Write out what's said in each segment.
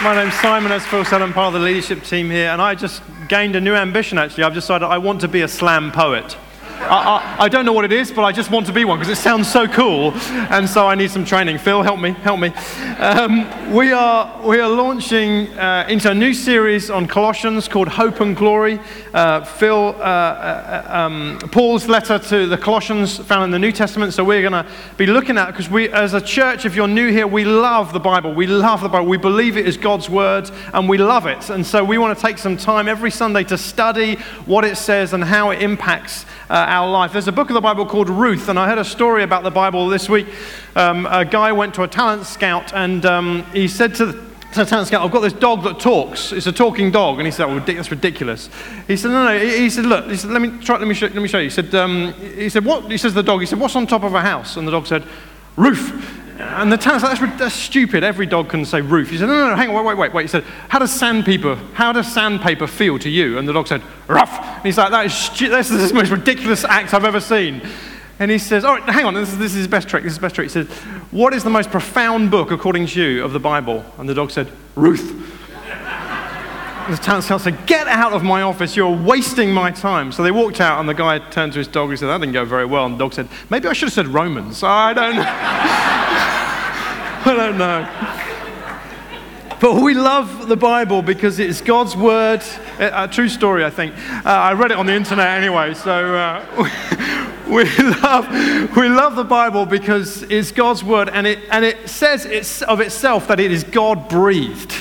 My name's Simon, said, I'm part of the leadership team here, and I just gained a new ambition actually. I've decided I want to be a slam poet. I, I, I, don't know what it is, but I just want to be one because it sounds so cool, and so I need some training. Phil, help me, help me. Um, we, are, we are launching uh, into a new series on Colossians called Hope and Glory. Uh, Phil, uh, uh um, Paul's letter to the Colossians found in the New Testament, so we're going to be looking at because we, as a church, if you're new here, we love the Bible. We love the Bible. We believe it is God's word, and we love it. And so we want to take some time every Sunday to study what it says and how it impacts uh, our life. There's a book of the Bible called Ruth, and I heard a story about the Bible this week. Um, a guy went to a talent scout, and um, he said to the so talent scout, I've got this dog that talks. It's a talking dog. And he said, oh, that's ridiculous. He said, no, no. He said, look, he said, let me try, let me show, let me show you. He said, um, he said, what? He says to the dog, he said, what's on top of a house? And the dog said, roof. And the talent said, that's, that's stupid. Every dog can say roof. He said, no, no, no, hang on, wait, wait, wait, wait. He said, how does sandpaper, how does sandpaper feel to you? And the dog said, rough. And he's like, that is, stu- this is the most ridiculous act I've ever seen. And he says, all right, hang on, this is, this is his best trick, this is his best trick. He said, what is the most profound book, according to you, of the Bible? And the dog said, Ruth. the town scout said, Get out of my office, you're wasting my time. So they walked out, and the guy turned to his dog and said, That didn't go very well. And the dog said, Maybe I should have said Romans. I don't know. I don't know. But we love the Bible because it's God's word. A, true story, I think. Uh, I read it on the internet anyway, so uh, we, love, we love the Bible because it's God's word and it, and it says it's of itself that it is God breathed.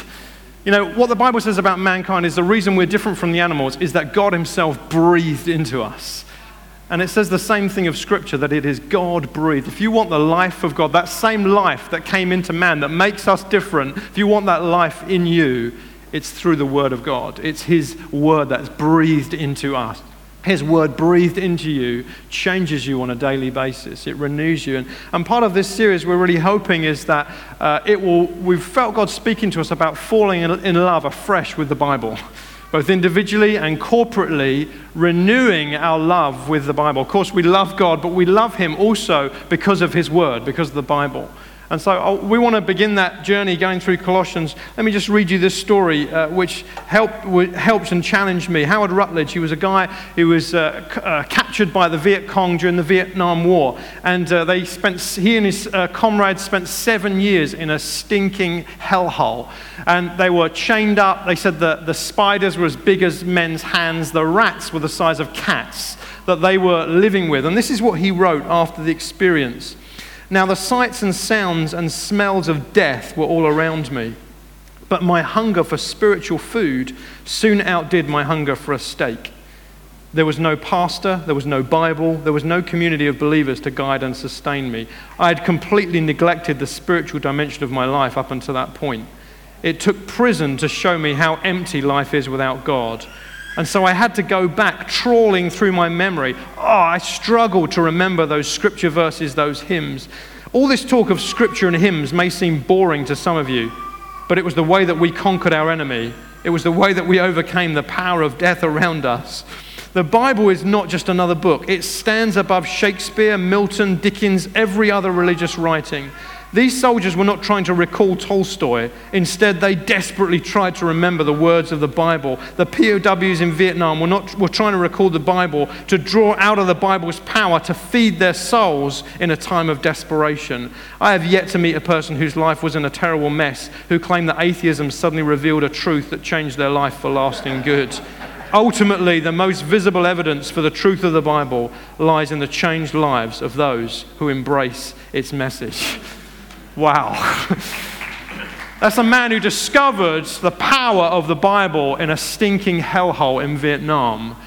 You know, what the Bible says about mankind is the reason we're different from the animals is that God Himself breathed into us. And it says the same thing of Scripture that it is God breathed. If you want the life of God, that same life that came into man that makes us different, if you want that life in you, it's through the Word of God. It's His Word that's breathed into us. His word breathed into you changes you on a daily basis. It renews you. And, and part of this series, we're really hoping is that uh, it will, we've felt God speaking to us about falling in, in love afresh with the Bible both individually and corporately, renewing our love with the Bible. Of course, we love God, but we love Him also because of His Word, because of the Bible. And so uh, we want to begin that journey going through Colossians. Let me just read you this story, uh, which helped, helped and challenged me. Howard Rutledge, he was a guy who was uh, c- uh, captured by the Viet Cong during the Vietnam War. And uh, they spent, he and his uh, comrades spent seven years in a stinking hellhole. And they were chained up. They said that the spiders were as big as men's hands, the rats were the size of cats that they were living with. And this is what he wrote after the experience. Now, the sights and sounds and smells of death were all around me, but my hunger for spiritual food soon outdid my hunger for a steak. There was no pastor, there was no Bible, there was no community of believers to guide and sustain me. I had completely neglected the spiritual dimension of my life up until that point. It took prison to show me how empty life is without God. And so I had to go back, trawling through my memory. Oh, I struggled to remember those scripture verses, those hymns. All this talk of scripture and hymns may seem boring to some of you, but it was the way that we conquered our enemy. It was the way that we overcame the power of death around us. The Bible is not just another book, it stands above Shakespeare, Milton, Dickens, every other religious writing. These soldiers were not trying to recall Tolstoy. Instead, they desperately tried to remember the words of the Bible. The POWs in Vietnam were, not, were trying to recall the Bible to draw out of the Bible's power to feed their souls in a time of desperation. I have yet to meet a person whose life was in a terrible mess who claimed that atheism suddenly revealed a truth that changed their life for lasting good. Ultimately, the most visible evidence for the truth of the Bible lies in the changed lives of those who embrace its message. Wow. That's a man who discovered the power of the Bible in a stinking hellhole in Vietnam.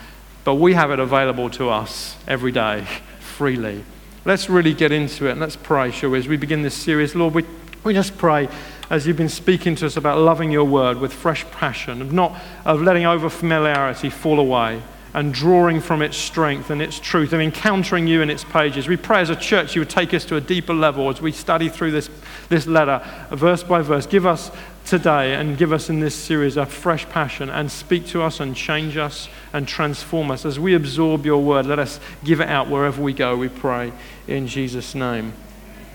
But we have it available to us every day, freely. Let's really get into it and let's pray, shall we, as we begin this series. Lord, we, we just pray as you've been speaking to us about loving your word with fresh passion, of not of letting over familiarity fall away and drawing from its strength and its truth and encountering you in its pages. We pray as a church you would take us to a deeper level as we study through this, this letter, verse by verse. Give us today and give us in this series a fresh passion and speak to us and change us and transform us. As we absorb your word, let us give it out wherever we go, we pray in Jesus' name.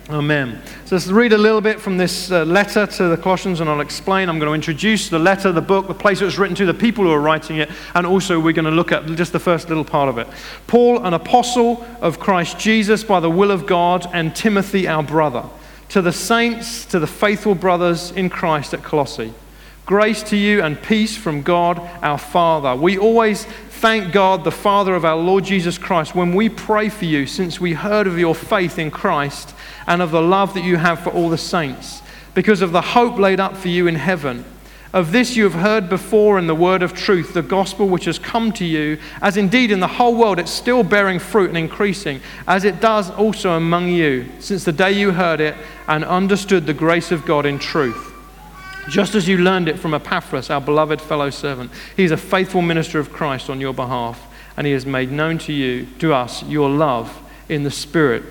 Amen. So let's read a little bit from this uh, letter to the Colossians, and I'll explain. I'm going to introduce the letter, the book, the place it was written to, the people who are writing it, and also we're going to look at just the first little part of it. Paul, an apostle of Christ Jesus by the will of God, and Timothy, our brother, to the saints, to the faithful brothers in Christ at Colossae. Grace to you and peace from God our Father. We always thank God, the Father of our Lord Jesus Christ, when we pray for you, since we heard of your faith in Christ and of the love that you have for all the saints, because of the hope laid up for you in heaven. Of this you have heard before in the word of truth, the gospel which has come to you, as indeed in the whole world it's still bearing fruit and increasing, as it does also among you, since the day you heard it and understood the grace of God in truth. Just as you learned it from Epaphras, our beloved fellow servant. He is a faithful minister of Christ on your behalf, and he has made known to you, to us, your love in the Spirit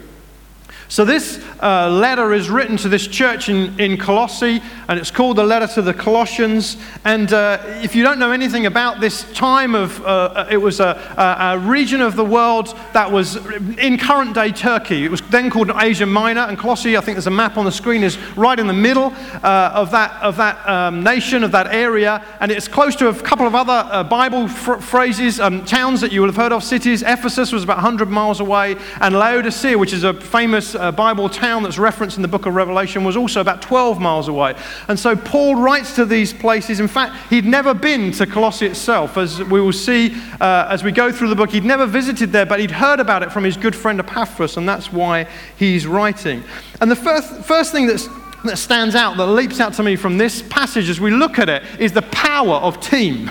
so, this uh, letter is written to this church in, in Colossae, and it's called the letter to the Colossians. And uh, if you don't know anything about this time of, uh, uh it was a, a, region of the world that was in current day Turkey. It was then called Asia Minor, and Colossae, I think there's a map on the screen, is right in the middle uh, of that, of that um, nation, of that area. And it's close to a couple of other uh, Bible fr- phrases, um, towns that you will have heard of, cities. Ephesus was about 100 miles away, and Laodicea, which is a famous a Bible town that's referenced in the book of Revelation was also about 12 miles away. And so Paul writes to these places. In fact, he'd never been to Colossae itself. As we will see uh, as we go through the book, he'd never visited there, but he'd heard about it from his good friend Epaphras, and that's why he's writing. And the first, first thing that's that stands out, that leaps out to me from this passage as we look at it, is the power of team.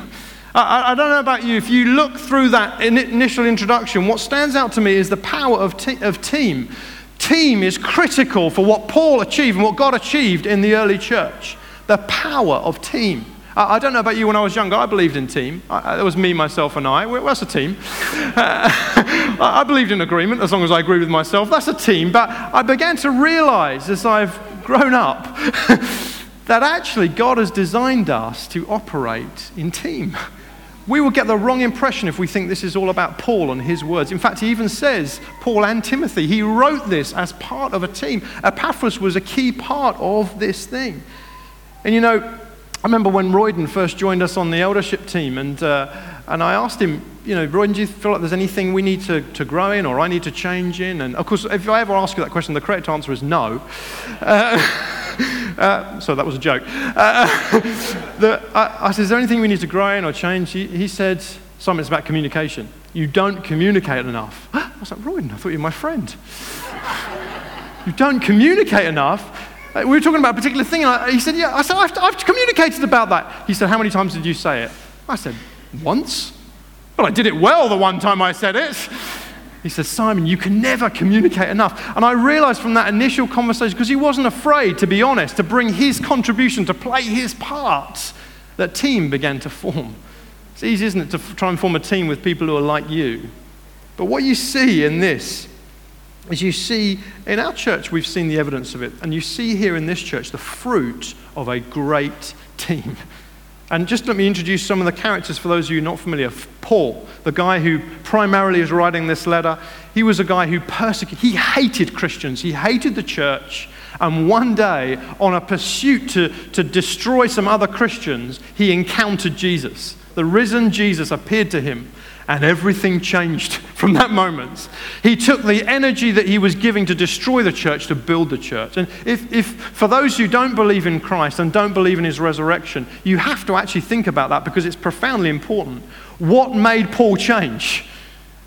I, I, don't know about you, if you look through that initial introduction, what stands out to me is the power of, of team team is critical for what Paul achieved and what God achieved in the early church. The power of team. I, I don't know about you when I was younger, I believed in team. I, it was me, myself, and I. That's a team. Uh, I believed in agreement as long as I agree with myself. That's a team. But I began to realize as I've grown up that actually God has designed us to operate in team. We will get the wrong impression if we think this is all about Paul and his words. In fact, he even says, Paul and Timothy, he wrote this as part of a team. Epaphras was a key part of this thing. And you know, I remember when Royden first joined us on the eldership team, and, uh, and I asked him, you know, Royden, do you feel like there's anything we need to, to grow in or I need to change in? And of course, if I ever ask you that question, the correct answer is no. Uh, Uh, so that was a joke. Uh, the, I, I, said, Is there anything we need to grow in or change? He, he said, Simon, it's about communication. You don't communicate enough. I was like, Royden, I thought you were my friend. you don't communicate enough. Uh, we were talking about a particular thing. I, he said, Yeah. I said, I've, I've communicated about that. He said, How many times did you say it? I said, Once. But I did it well the one time I said it. He says, Simon, you can never communicate enough. And I realized from that initial conversation, because he wasn't afraid, to be honest, to bring his contribution, to play his part, that team began to form. It's easy, isn't it, to try and form a team with people who are like you. But what you see in this is you see in our church, we've seen the evidence of it. And you see here in this church the fruit of a great team. And just let me introduce some of the characters for those of you not familiar. Paul, the guy who primarily is writing this letter, he was a guy who persecuted, he hated Christians, he hated the church. And one day, on a pursuit to, to destroy some other Christians, he encountered Jesus. The risen Jesus appeared to him and everything changed from that moment. He took the energy that he was giving to destroy the church to build the church. And if, if for those who don't believe in Christ and don't believe in his resurrection, you have to actually think about that because it's profoundly important. What made Paul change?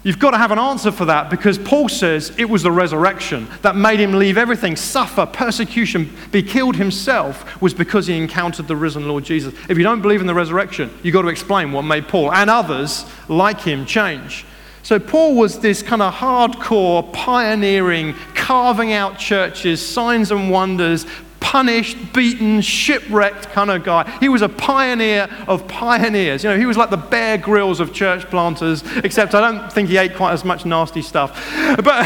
You've got to have an answer for that because Paul says it was the resurrection that made him leave everything, suffer persecution, be killed himself, was because he encountered the risen Lord Jesus. If you don't believe in the resurrection, you've got to explain what made Paul and others like him change. So, Paul was this kind of hardcore, pioneering, carving out churches, signs and wonders, punished, beaten, shipwrecked kind of guy. He was a pioneer of pioneers. You know, he was like the Bear Grylls of church planters, except I don't think he ate quite as much nasty stuff. But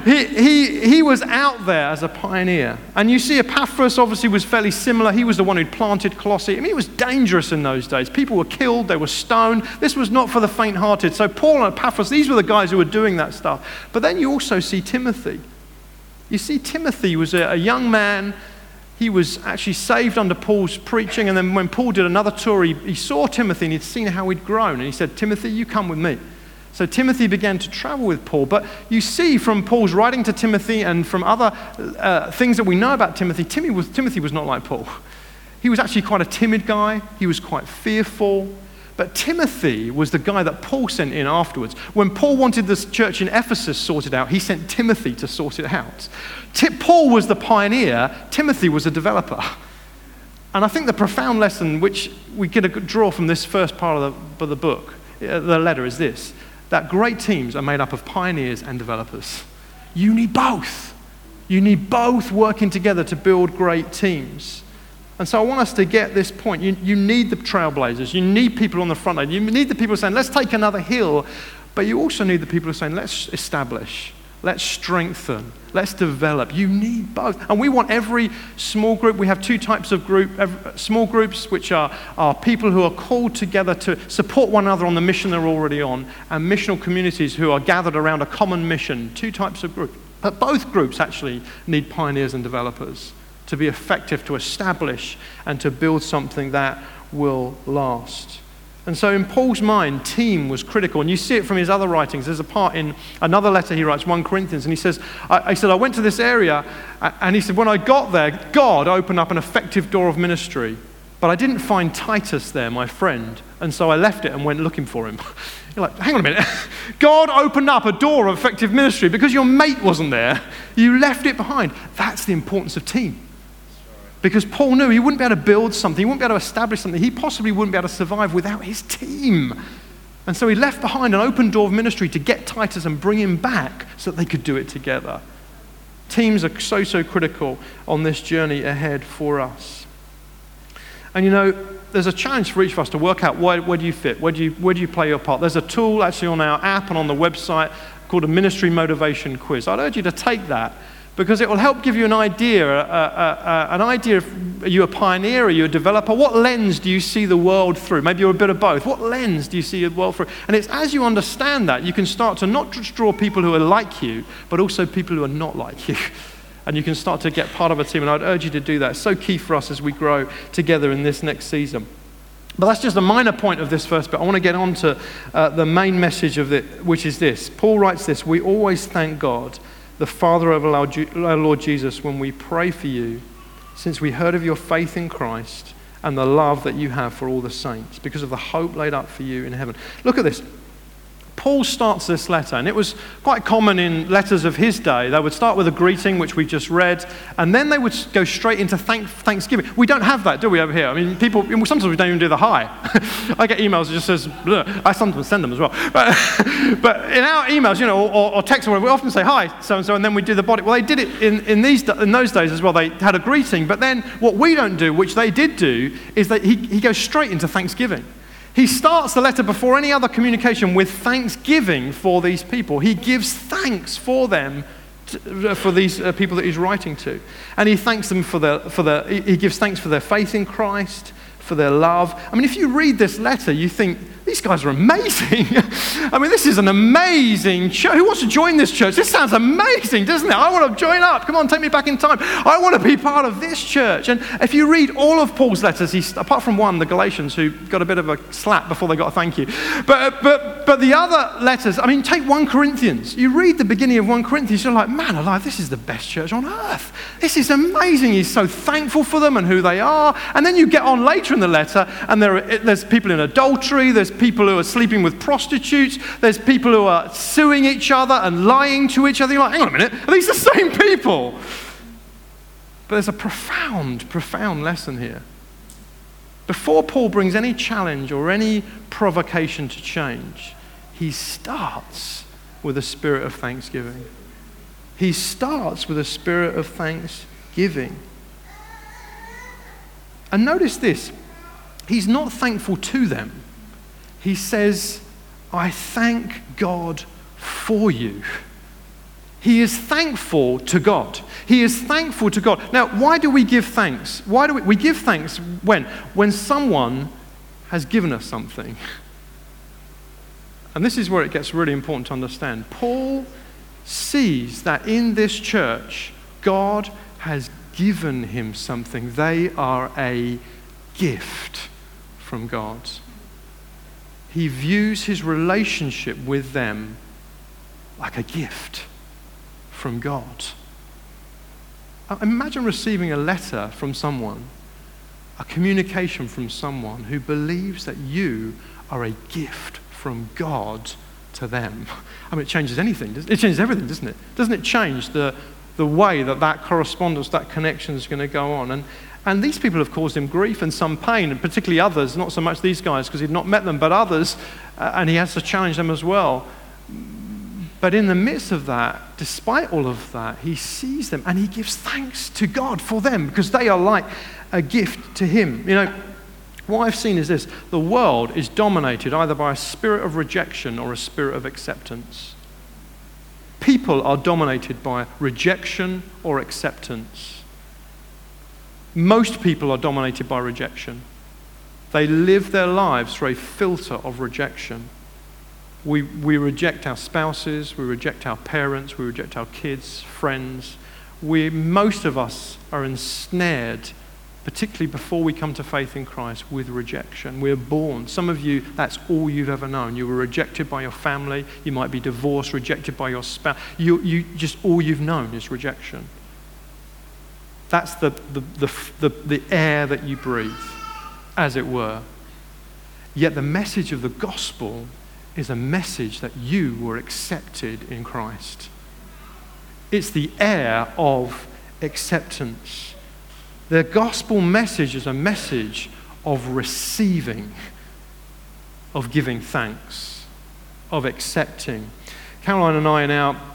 he, he, he was out there as a pioneer. And you see, Epaphras obviously was fairly similar. He was the one who'd planted Colossae. I mean, it was dangerous in those days. People were killed, they were stoned. This was not for the faint hearted. So, Paul and Epaphras, these were the guys who were doing that stuff. But then you also see Timothy. You see, Timothy was a, a young man. He was actually saved under Paul's preaching. And then when Paul did another tour, he, he saw Timothy and he'd seen how he'd grown. And he said, Timothy, you come with me. So Timothy began to travel with Paul. But you see from Paul's writing to Timothy and from other uh, things that we know about Timothy, Timothy was, Timothy was not like Paul. He was actually quite a timid guy, he was quite fearful. But Timothy was the guy that Paul sent in afterwards. When Paul wanted this church in Ephesus sorted out, he sent Timothy to sort it out. T- Paul was the pioneer, Timothy was a developer. And I think the profound lesson which we get a draw from this first part of the, of the book, uh, the letter, is this that great teams are made up of pioneers and developers. You need both. You need both working together to build great teams. And so I want us to get this point. You, you need the trailblazers. You need people on the front line. You need the people saying, let's take another hill. But you also need the people who are saying, let's establish. Let's strengthen. Let's develop. You need both. And we want every small group. We have two types of group small groups, which are, are people who are called together to support one another on the mission they're already on, and missional communities who are gathered around a common mission. Two types of group. But both groups actually need pioneers and developers to be effective, to establish, and to build something that will last. And so, in Paul's mind, team was critical. And you see it from his other writings. There's a part in another letter he writes, 1 Corinthians, and he says, I, I said, I went to this area, and he said, when I got there, God opened up an effective door of ministry. But I didn't find Titus there, my friend. And so I left it and went looking for him. You're like, hang on a minute. God opened up a door of effective ministry because your mate wasn't there. You left it behind. That's the importance of team. Because Paul knew he wouldn't be able to build something, he wouldn't be able to establish something, he possibly wouldn't be able to survive without his team. And so he left behind an open door of ministry to get Titus and bring him back so that they could do it together. Teams are so, so critical on this journey ahead for us. And you know, there's a challenge for each of us to work out where, where do you fit? Where do you, where do you play your part? There's a tool actually on our app and on the website called a ministry motivation quiz. I'd urge you to take that because it will help give you an idea, an idea if you're a pioneer, are you a developer? What lens do you see the world through? Maybe you're a bit of both. What lens do you see the world through? And it's as you understand that, you can start to not just draw people who are like you, but also people who are not like you. And you can start to get part of a team. And I'd urge you to do that. It's so key for us as we grow together in this next season. But that's just a minor point of this first bit. I want to get on to uh, the main message of it, which is this. Paul writes this We always thank God the Father of our Lord Jesus, when we pray for you, since we heard of your faith in Christ and the love that you have for all the saints, because of the hope laid up for you in heaven. Look at this. Paul starts this letter, and it was quite common in letters of his day. They would start with a greeting, which we just read, and then they would go straight into thank- thanksgiving. We don't have that, do we, over here? I mean, people, sometimes we don't even do the hi. I get emails that just says, Bleh. I sometimes send them as well. But, but in our emails, you know, or, or text, or we often say, hi, so and so, and then we do the body. Well, they did it in, in, these, in those days as well. They had a greeting, but then what we don't do, which they did do, is that he, he goes straight into thanksgiving. He starts the letter before any other communication with thanksgiving for these people. He gives thanks for them, to, uh, for these uh, people that he's writing to. And he thanks them for their, for their, he gives thanks for their faith in Christ, for their love. I mean, if you read this letter, you think, these guys are amazing. I mean, this is an amazing church. Who wants to join this church? This sounds amazing, doesn't it? I want to join up. Come on, take me back in time. I want to be part of this church. And if you read all of Paul's letters, apart from one, the Galatians, who got a bit of a slap before they got a thank you. But, but, but the other letters, I mean, take 1 Corinthians. You read the beginning of 1 Corinthians, you're like, man alive, this is the best church on earth. This is amazing. He's so thankful for them and who they are. And then you get on later in the letter, and there there's people in adultery, there's people who are sleeping with prostitutes, there's people who are suing each other and lying to each other. You're like, hang on a minute, are these the same people? But there's a profound, profound lesson here. Before Paul brings any challenge or any provocation to change, he starts with a spirit of thanksgiving. He starts with a spirit of thanksgiving. And notice this he's not thankful to them he says, I thank God for you. He is thankful to God. He is thankful to God. Now, why do we give thanks? Why do we, we give thanks when? When someone has given us something. And this is where it gets really important to understand. Paul sees that in this church, God has given him something. They are a gift from God. He views his relationship with them like a gift from God. Imagine receiving a letter from someone, a communication from someone who believes that you are a gift from God to them. I mean, it changes anything. It changes everything, doesn't it? Doesn't it change the, the way that that correspondence, that connection is going to go on? And, and these people have caused him grief and some pain, and particularly others, not so much these guys because he'd not met them, but others, uh, and he has to challenge them as well. But in the midst of that, despite all of that, he sees them and he gives thanks to God for them because they are like a gift to him. You know, what I've seen is this the world is dominated either by a spirit of rejection or a spirit of acceptance. People are dominated by rejection or acceptance. Most people are dominated by rejection. They live their lives through a filter of rejection. We, we reject our spouses, we reject our parents, we reject our kids, friends. We, most of us are ensnared particularly before we come to faith in Christ, with rejection. We're born. Some of you, that's all you've ever known. You were rejected by your family. You might be divorced, rejected by your spouse. You, you, just all you've known is rejection. That's the, the, the, the, the air that you breathe, as it were. Yet the message of the gospel is a message that you were accepted in Christ. It's the air of acceptance. The gospel message is a message of receiving, of giving thanks, of accepting. Caroline and I are our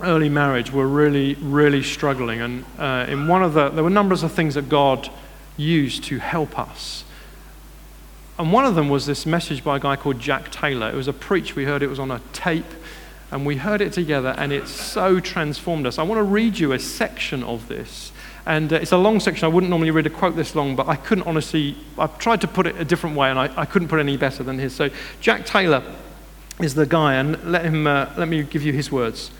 early marriage were really, really struggling. And uh, in one of the, there were numbers of things that God used to help us. And one of them was this message by a guy called Jack Taylor. It was a preach. We heard it was on a tape, and we heard it together, and it so transformed us. I want to read you a section of this and uh, it's a long section. I wouldn't normally read a quote this long, but I couldn't honestly, I've tried to put it a different way, and I, I couldn't put it any better than his. So, Jack Taylor is the guy, and let, him, uh, let me give you his words.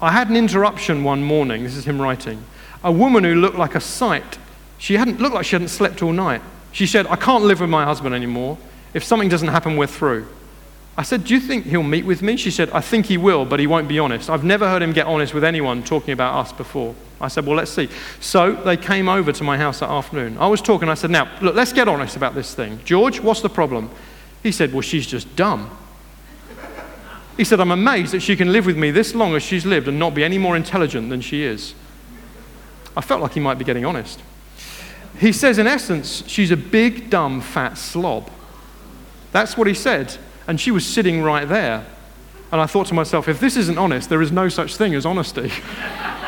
I had an interruption one morning, this is him writing. A woman who looked like a sight. She hadn't looked like she hadn't slept all night. She said, I can't live with my husband anymore. If something doesn't happen, we're through. I said, Do you think he'll meet with me? She said, I think he will, but he won't be honest. I've never heard him get honest with anyone talking about us before. I said, Well, let's see. So they came over to my house that afternoon. I was talking, I said, Now, look, let's get honest about this thing. George, what's the problem? He said, Well, she's just dumb. He said, I'm amazed that she can live with me this long as she's lived and not be any more intelligent than she is. I felt like he might be getting honest. He says, in essence, she's a big, dumb, fat slob. That's what he said. And she was sitting right there. And I thought to myself, if this isn't honest, there is no such thing as honesty.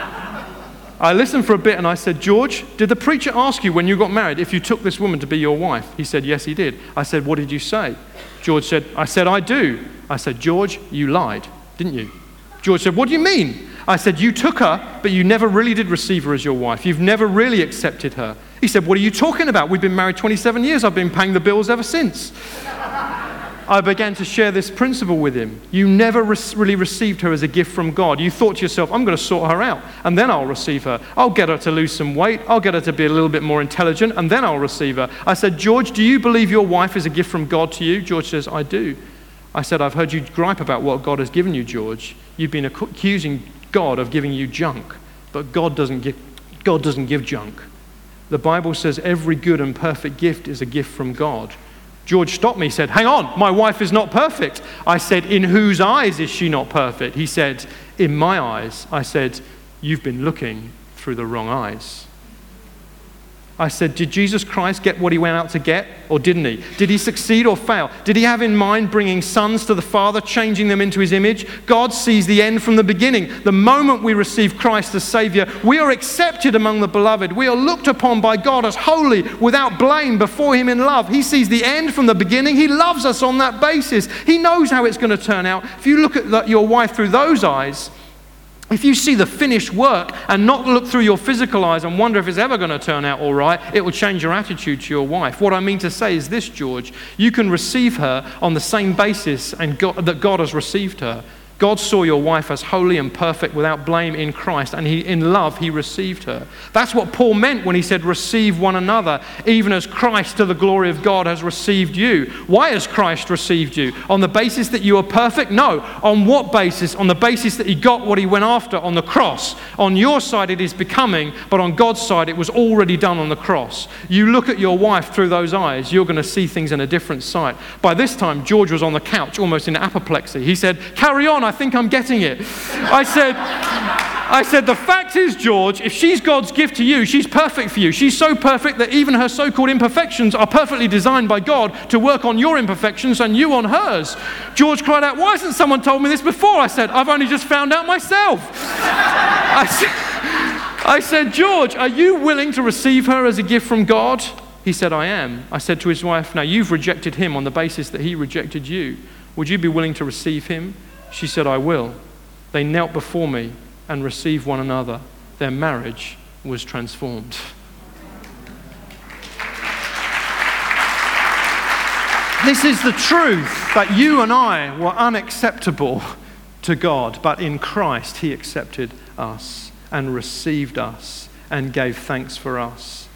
I listened for a bit and I said, George, did the preacher ask you when you got married if you took this woman to be your wife? He said, Yes, he did. I said, What did you say? George said, I said, I do. I said, George, you lied, didn't you? George said, What do you mean? I said, You took her, but you never really did receive her as your wife. You've never really accepted her. He said, What are you talking about? We've been married 27 years. I've been paying the bills ever since. I began to share this principle with him. You never re- really received her as a gift from God. You thought to yourself, I'm going to sort her out, and then I'll receive her. I'll get her to lose some weight. I'll get her to be a little bit more intelligent, and then I'll receive her. I said, George, do you believe your wife is a gift from God to you? George says, I do. I said, I've heard you gripe about what God has given you, George. You've been accusing God of giving you junk, but God doesn't give, God doesn't give junk. The Bible says every good and perfect gift is a gift from God. George stopped me, said, Hang on, my wife is not perfect. I said, In whose eyes is she not perfect? He said, In my eyes. I said, You've been looking through the wrong eyes. I said, Did Jesus Christ get what he went out to get, or didn't he? Did he succeed or fail? Did he have in mind bringing sons to the Father, changing them into his image? God sees the end from the beginning. The moment we receive Christ as Savior, we are accepted among the beloved. We are looked upon by God as holy, without blame, before him in love. He sees the end from the beginning. He loves us on that basis. He knows how it's going to turn out. If you look at your wife through those eyes, if you see the finished work and not look through your physical eyes and wonder if it's ever going to turn out all right, it will change your attitude to your wife. What I mean to say is this, George you can receive her on the same basis and God, that God has received her. God saw your wife as holy and perfect without blame in Christ, and he, in love he received her. That's what Paul meant when he said, Receive one another, even as Christ to the glory of God has received you. Why has Christ received you? On the basis that you are perfect? No. On what basis? On the basis that he got what he went after on the cross. On your side it is becoming, but on God's side it was already done on the cross. You look at your wife through those eyes, you're going to see things in a different sight. By this time, George was on the couch, almost in apoplexy. He said, Carry on. I think I'm getting it. I said, I said, the fact is, George, if she's God's gift to you, she's perfect for you. She's so perfect that even her so called imperfections are perfectly designed by God to work on your imperfections and you on hers. George cried out, Why hasn't someone told me this before? I said, I've only just found out myself. I, said, I said, George, are you willing to receive her as a gift from God? He said, I am. I said to his wife, Now you've rejected him on the basis that he rejected you. Would you be willing to receive him? She said, I will. They knelt before me and received one another. Their marriage was transformed. This is the truth that you and I were unacceptable to God, but in Christ He accepted us and received us and gave thanks for us.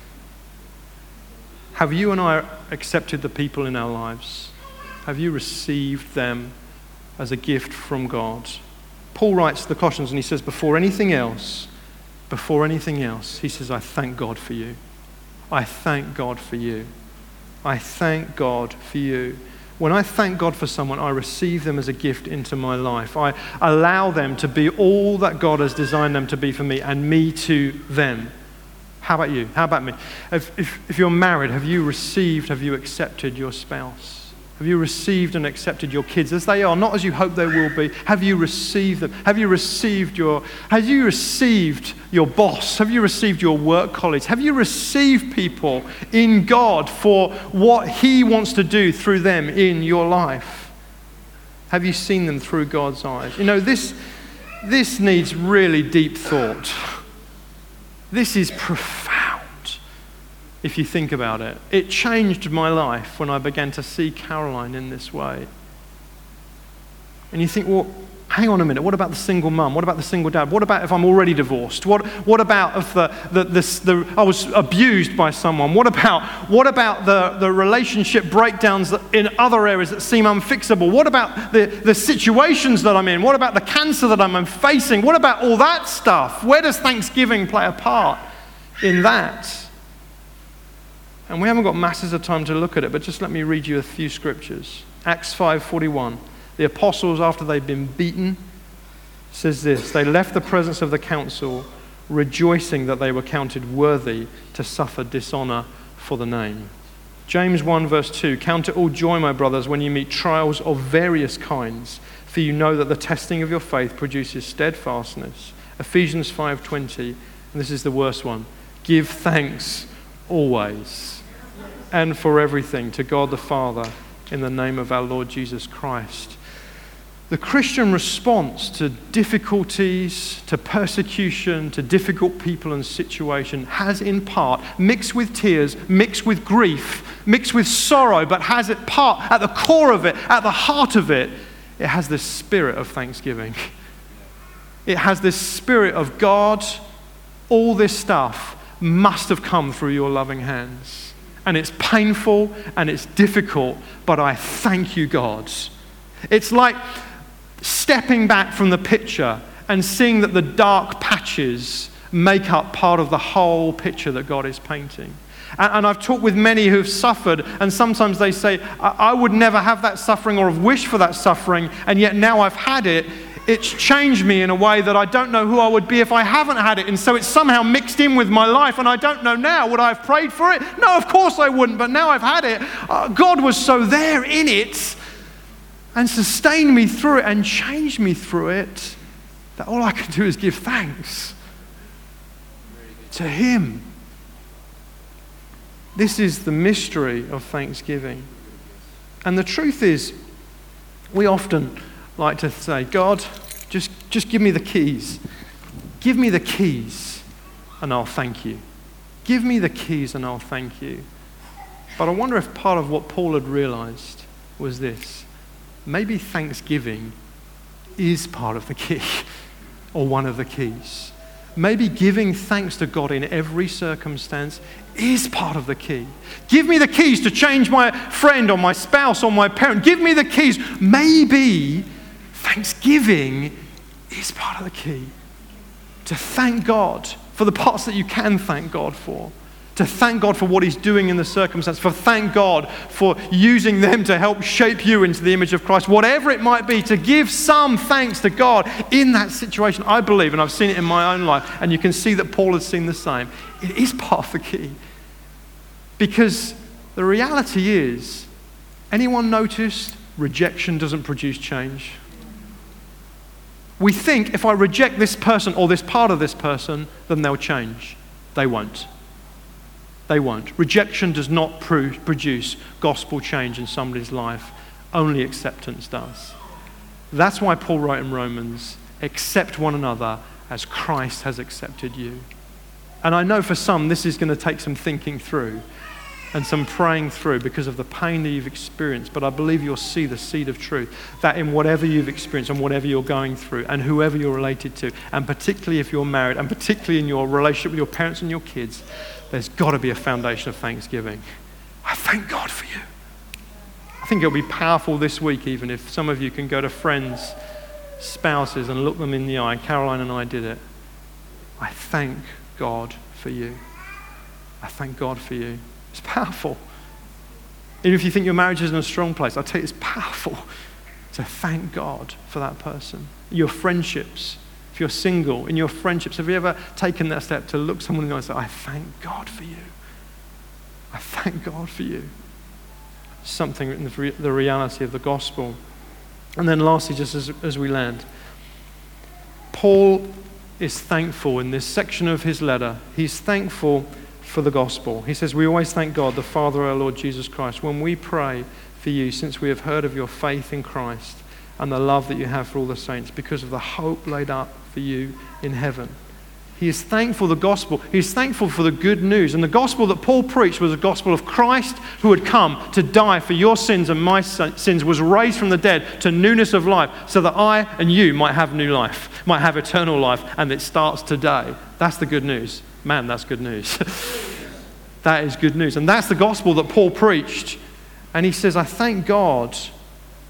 Have you and I accepted the people in our lives? Have you received them as a gift from God. Paul writes to the Colossians and he says, Before anything else, before anything else, he says, I thank God for you. I thank God for you. I thank God for you. When I thank God for someone, I receive them as a gift into my life. I allow them to be all that God has designed them to be for me and me to them. How about you? How about me? If, if, if you're married, have you received, have you accepted your spouse? Have you received and accepted your kids as they are, not as you hope they will be? Have you received them? Have you received your have you received your boss? Have you received your work colleagues? Have you received people in God for what he wants to do through them in your life? Have you seen them through God's eyes? You know, this this needs really deep thought. This is profound if you think about it. It changed my life when I began to see Caroline in this way. And you think, well, hang on a minute, what about the single mum? What about the single dad? What about if I'm already divorced? What, what about if the, the, the, I was abused by someone? What about, what about the, the relationship breakdowns in other areas that seem unfixable? What about the, the situations that I'm in? What about the cancer that I'm facing? What about all that stuff? Where does Thanksgiving play a part in that? And we haven't got masses of time to look at it, but just let me read you a few scriptures. Acts 5:41. The apostles after they've been beaten says this, they left the presence of the council rejoicing that they were counted worthy to suffer dishonor for the name. James 1 verse 2 Count it all joy, my brothers, when you meet trials of various kinds, for you know that the testing of your faith produces steadfastness. Ephesians 5:20, and this is the worst one. Give thanks always and for everything to God the Father in the name of our Lord Jesus Christ. The Christian response to difficulties, to persecution, to difficult people and situation has in part, mixed with tears, mixed with grief, mixed with sorrow, but has at part, at the core of it, at the heart of it, it has this spirit of thanksgiving. It has this spirit of God, all this stuff must have come through your loving hands and it's painful and it's difficult, but I thank you, God. It's like stepping back from the picture and seeing that the dark patches make up part of the whole picture that God is painting. And, I've talked with many who've suffered, and sometimes they say, I would never have that suffering or have wished for that suffering, and yet now I've had it it's changed me in a way that I don't know who I would be if I haven't had it. And so it's somehow mixed in with my life, and I don't know now. Would I have prayed for it? No, of course I wouldn't, but now I've had it. Uh, God was so there in it and sustained me through it and changed me through it that all I can do is give thanks to Him. This is the mystery of thanksgiving. And the truth is, we often like to say, God, just, just give me the keys. Give me the keys, and I'll thank you. Give me the keys, and I'll thank you. But I wonder if part of what Paul had realized was this maybe thanksgiving is part of the key, or one of the keys. Maybe giving thanks to God in every circumstance is part of the key. Give me the keys to change my friend or my spouse or my parent. Give me the keys. Maybe thanksgiving is part of the key. To thank God for the parts that you can thank God for to thank God for what He's doing in the circumstance, for thank God for using them to help shape you into the image of Christ, whatever it might be, to give some thanks to God in that situation. I believe, and I've seen it in my own life, and you can see that Paul has seen the same. It is part of the key. Because the reality is, anyone noticed rejection doesn't produce change? We think if I reject this person or this part of this person, then they'll change. They won't. They won't. Rejection does not produce gospel change in somebody's life, only acceptance does. That's why Paul wrote in Romans accept one another as Christ has accepted you. And I know for some this is going to take some thinking through and some praying through because of the pain that you've experienced. But I believe you'll see the seed of truth that in whatever you've experienced and whatever you're going through and whoever you're related to, and particularly if you're married and particularly in your relationship with your parents and your kids, there's got to be a foundation of thanksgiving. I thank God for you. I think it'll be powerful this week, even if some of you can go to friends, spouses, and look them in the eye. Caroline and I did it. I thank God for you. I thank God for you. It's powerful. Even if you think your marriage is in a strong place, I tell you, it's powerful to thank God for that person. Your friendships, if you're single, in your friendships, have you ever taken that step to look someone in the eye and say, I thank God for you? I thank God for you. Something in the, the reality of the gospel. And then, lastly, just as, as we land, Paul is thankful in this section of his letter. He's thankful for the gospel. He says, We always thank God, the Father our Lord Jesus Christ, when we pray for you, since we have heard of your faith in Christ and the love that you have for all the saints, because of the hope laid up for you in heaven. He is thankful for the gospel. He is thankful for the good news. And the gospel that Paul preached was the gospel of Christ who had come to die for your sins and my sins, was raised from the dead to newness of life, so that I and you might have new life, might have eternal life, and it starts today. That's the good news. Man, that's good news. that is good news. And that's the gospel that Paul preached. And he says, I thank God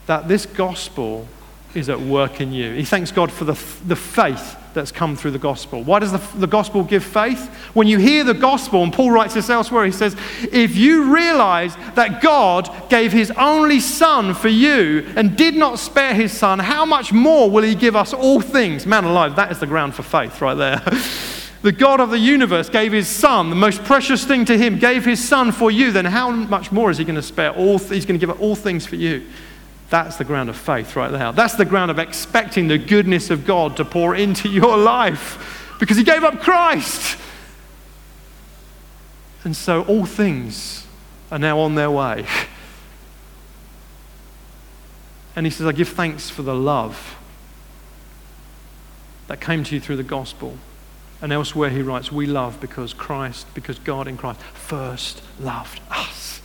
that this gospel is at work in you. He thanks God for the, the faith that's come through the gospel. Why does the, the gospel give faith? When you hear the gospel, and Paul writes this elsewhere, he says, If you realize that God gave his only son for you and did not spare his son, how much more will he give us all things? Man alive, that is the ground for faith right there. the God of the universe gave his son, the most precious thing to him, gave his son for you, then how much more is he going to spare all, th- he's going to give up all things for you? That's the ground of faith right there. That's the ground of expecting the goodness of God to pour into your life because He gave up Christ. And so all things are now on their way. And He says, I give thanks for the love that came to you through the gospel. And elsewhere he writes, We love because Christ, because God in Christ first loved us.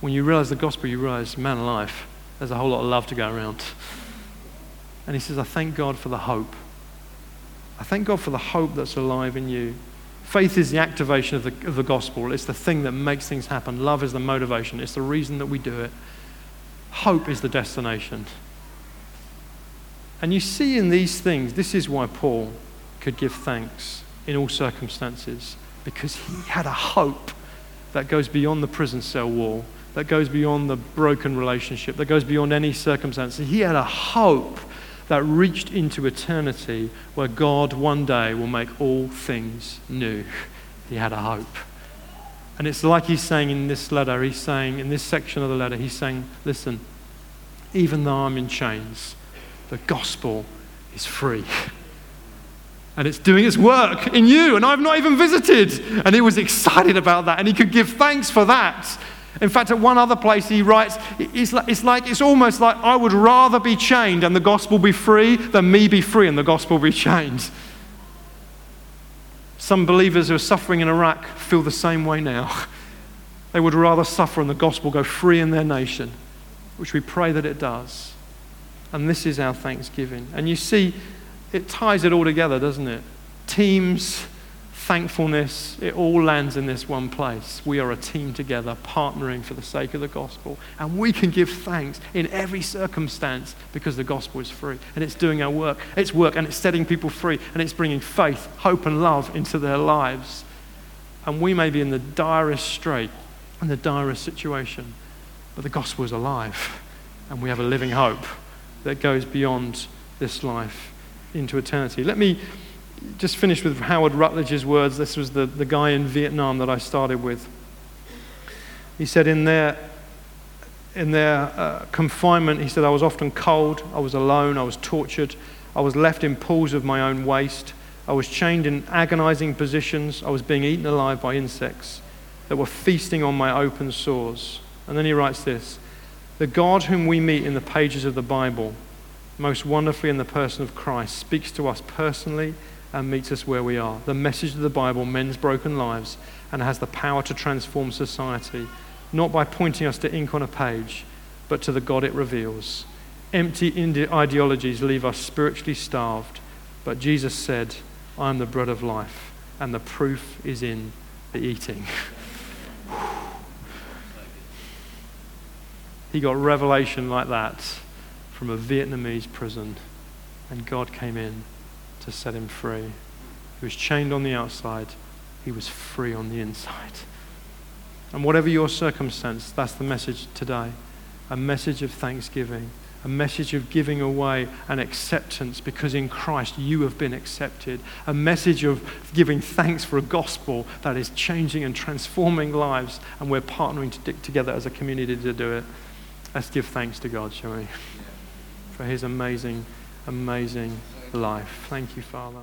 When you realize the gospel, you realize, man alive, there's a whole lot of love to go around. And he says, I thank God for the hope. I thank God for the hope that's alive in you. Faith is the activation of the, of the gospel, it's the thing that makes things happen. Love is the motivation, it's the reason that we do it. Hope is the destination. And you see in these things, this is why Paul could give thanks in all circumstances, because he had a hope that goes beyond the prison cell wall that goes beyond the broken relationship, that goes beyond any circumstance. He had a hope that reached into eternity where God one day will make all things new. He had a hope. And it's like he's saying in this letter, he's saying, in this section of the letter, he's saying, listen, even though I'm in chains, the gospel is free. And it's doing its work in you, and I've not even visited. And he was excited about that, and he could give thanks for that. In fact, at one other place, he writes, it's like, it's like, it's almost like I would rather be chained and the gospel be free than me be free and the gospel be chained. Some believers who are suffering in Iraq feel the same way now. They would rather suffer and the gospel go free in their nation, which we pray that it does. And this is our thanksgiving. And you see, it ties it all together, doesn't it? Teams, thankfulness, it all lands in this one place. We are a team together, partnering for the sake of the gospel. And we can give thanks in every circumstance because the gospel is free. And it's doing our work. It's work and it's setting people free. And it's bringing faith, hope, and love into their lives. And we may be in the direst strait, in the direst situation, but the gospel is alive. And we have a living hope that goes beyond this life into eternity. Let me just finish with Howard Rutledge's words. This was the, the guy in Vietnam that I started with. He said, in their, in their uh, confinement, he said, I was often cold, I was alone, I was tortured, I was left in pools of my own waste, I was chained in agonizing positions, I was being eaten alive by insects that were feasting on my open sores. And then he writes this The God whom we meet in the pages of the Bible, most wonderfully in the person of Christ, speaks to us personally and meets us where we are. The message of the Bible mends broken lives and has the power to transform society, not by pointing us to ink on a page, but to the God it reveals. Empty ideologies leave us spiritually starved, but Jesus said, I am the bread of life, and the proof is in the eating. he got revelation like that from a Vietnamese prison, and God came in to set him free. He was chained on the outside, he was free on the inside. And whatever your circumstance, that's the message today a message of thanksgiving, a message of giving away and acceptance because in Christ you have been accepted, a message of giving thanks for a gospel that is changing and transforming lives, and we're partnering to together as a community to do it. Let's give thanks to God, shall we? For his amazing, amazing life. Thank you, Father.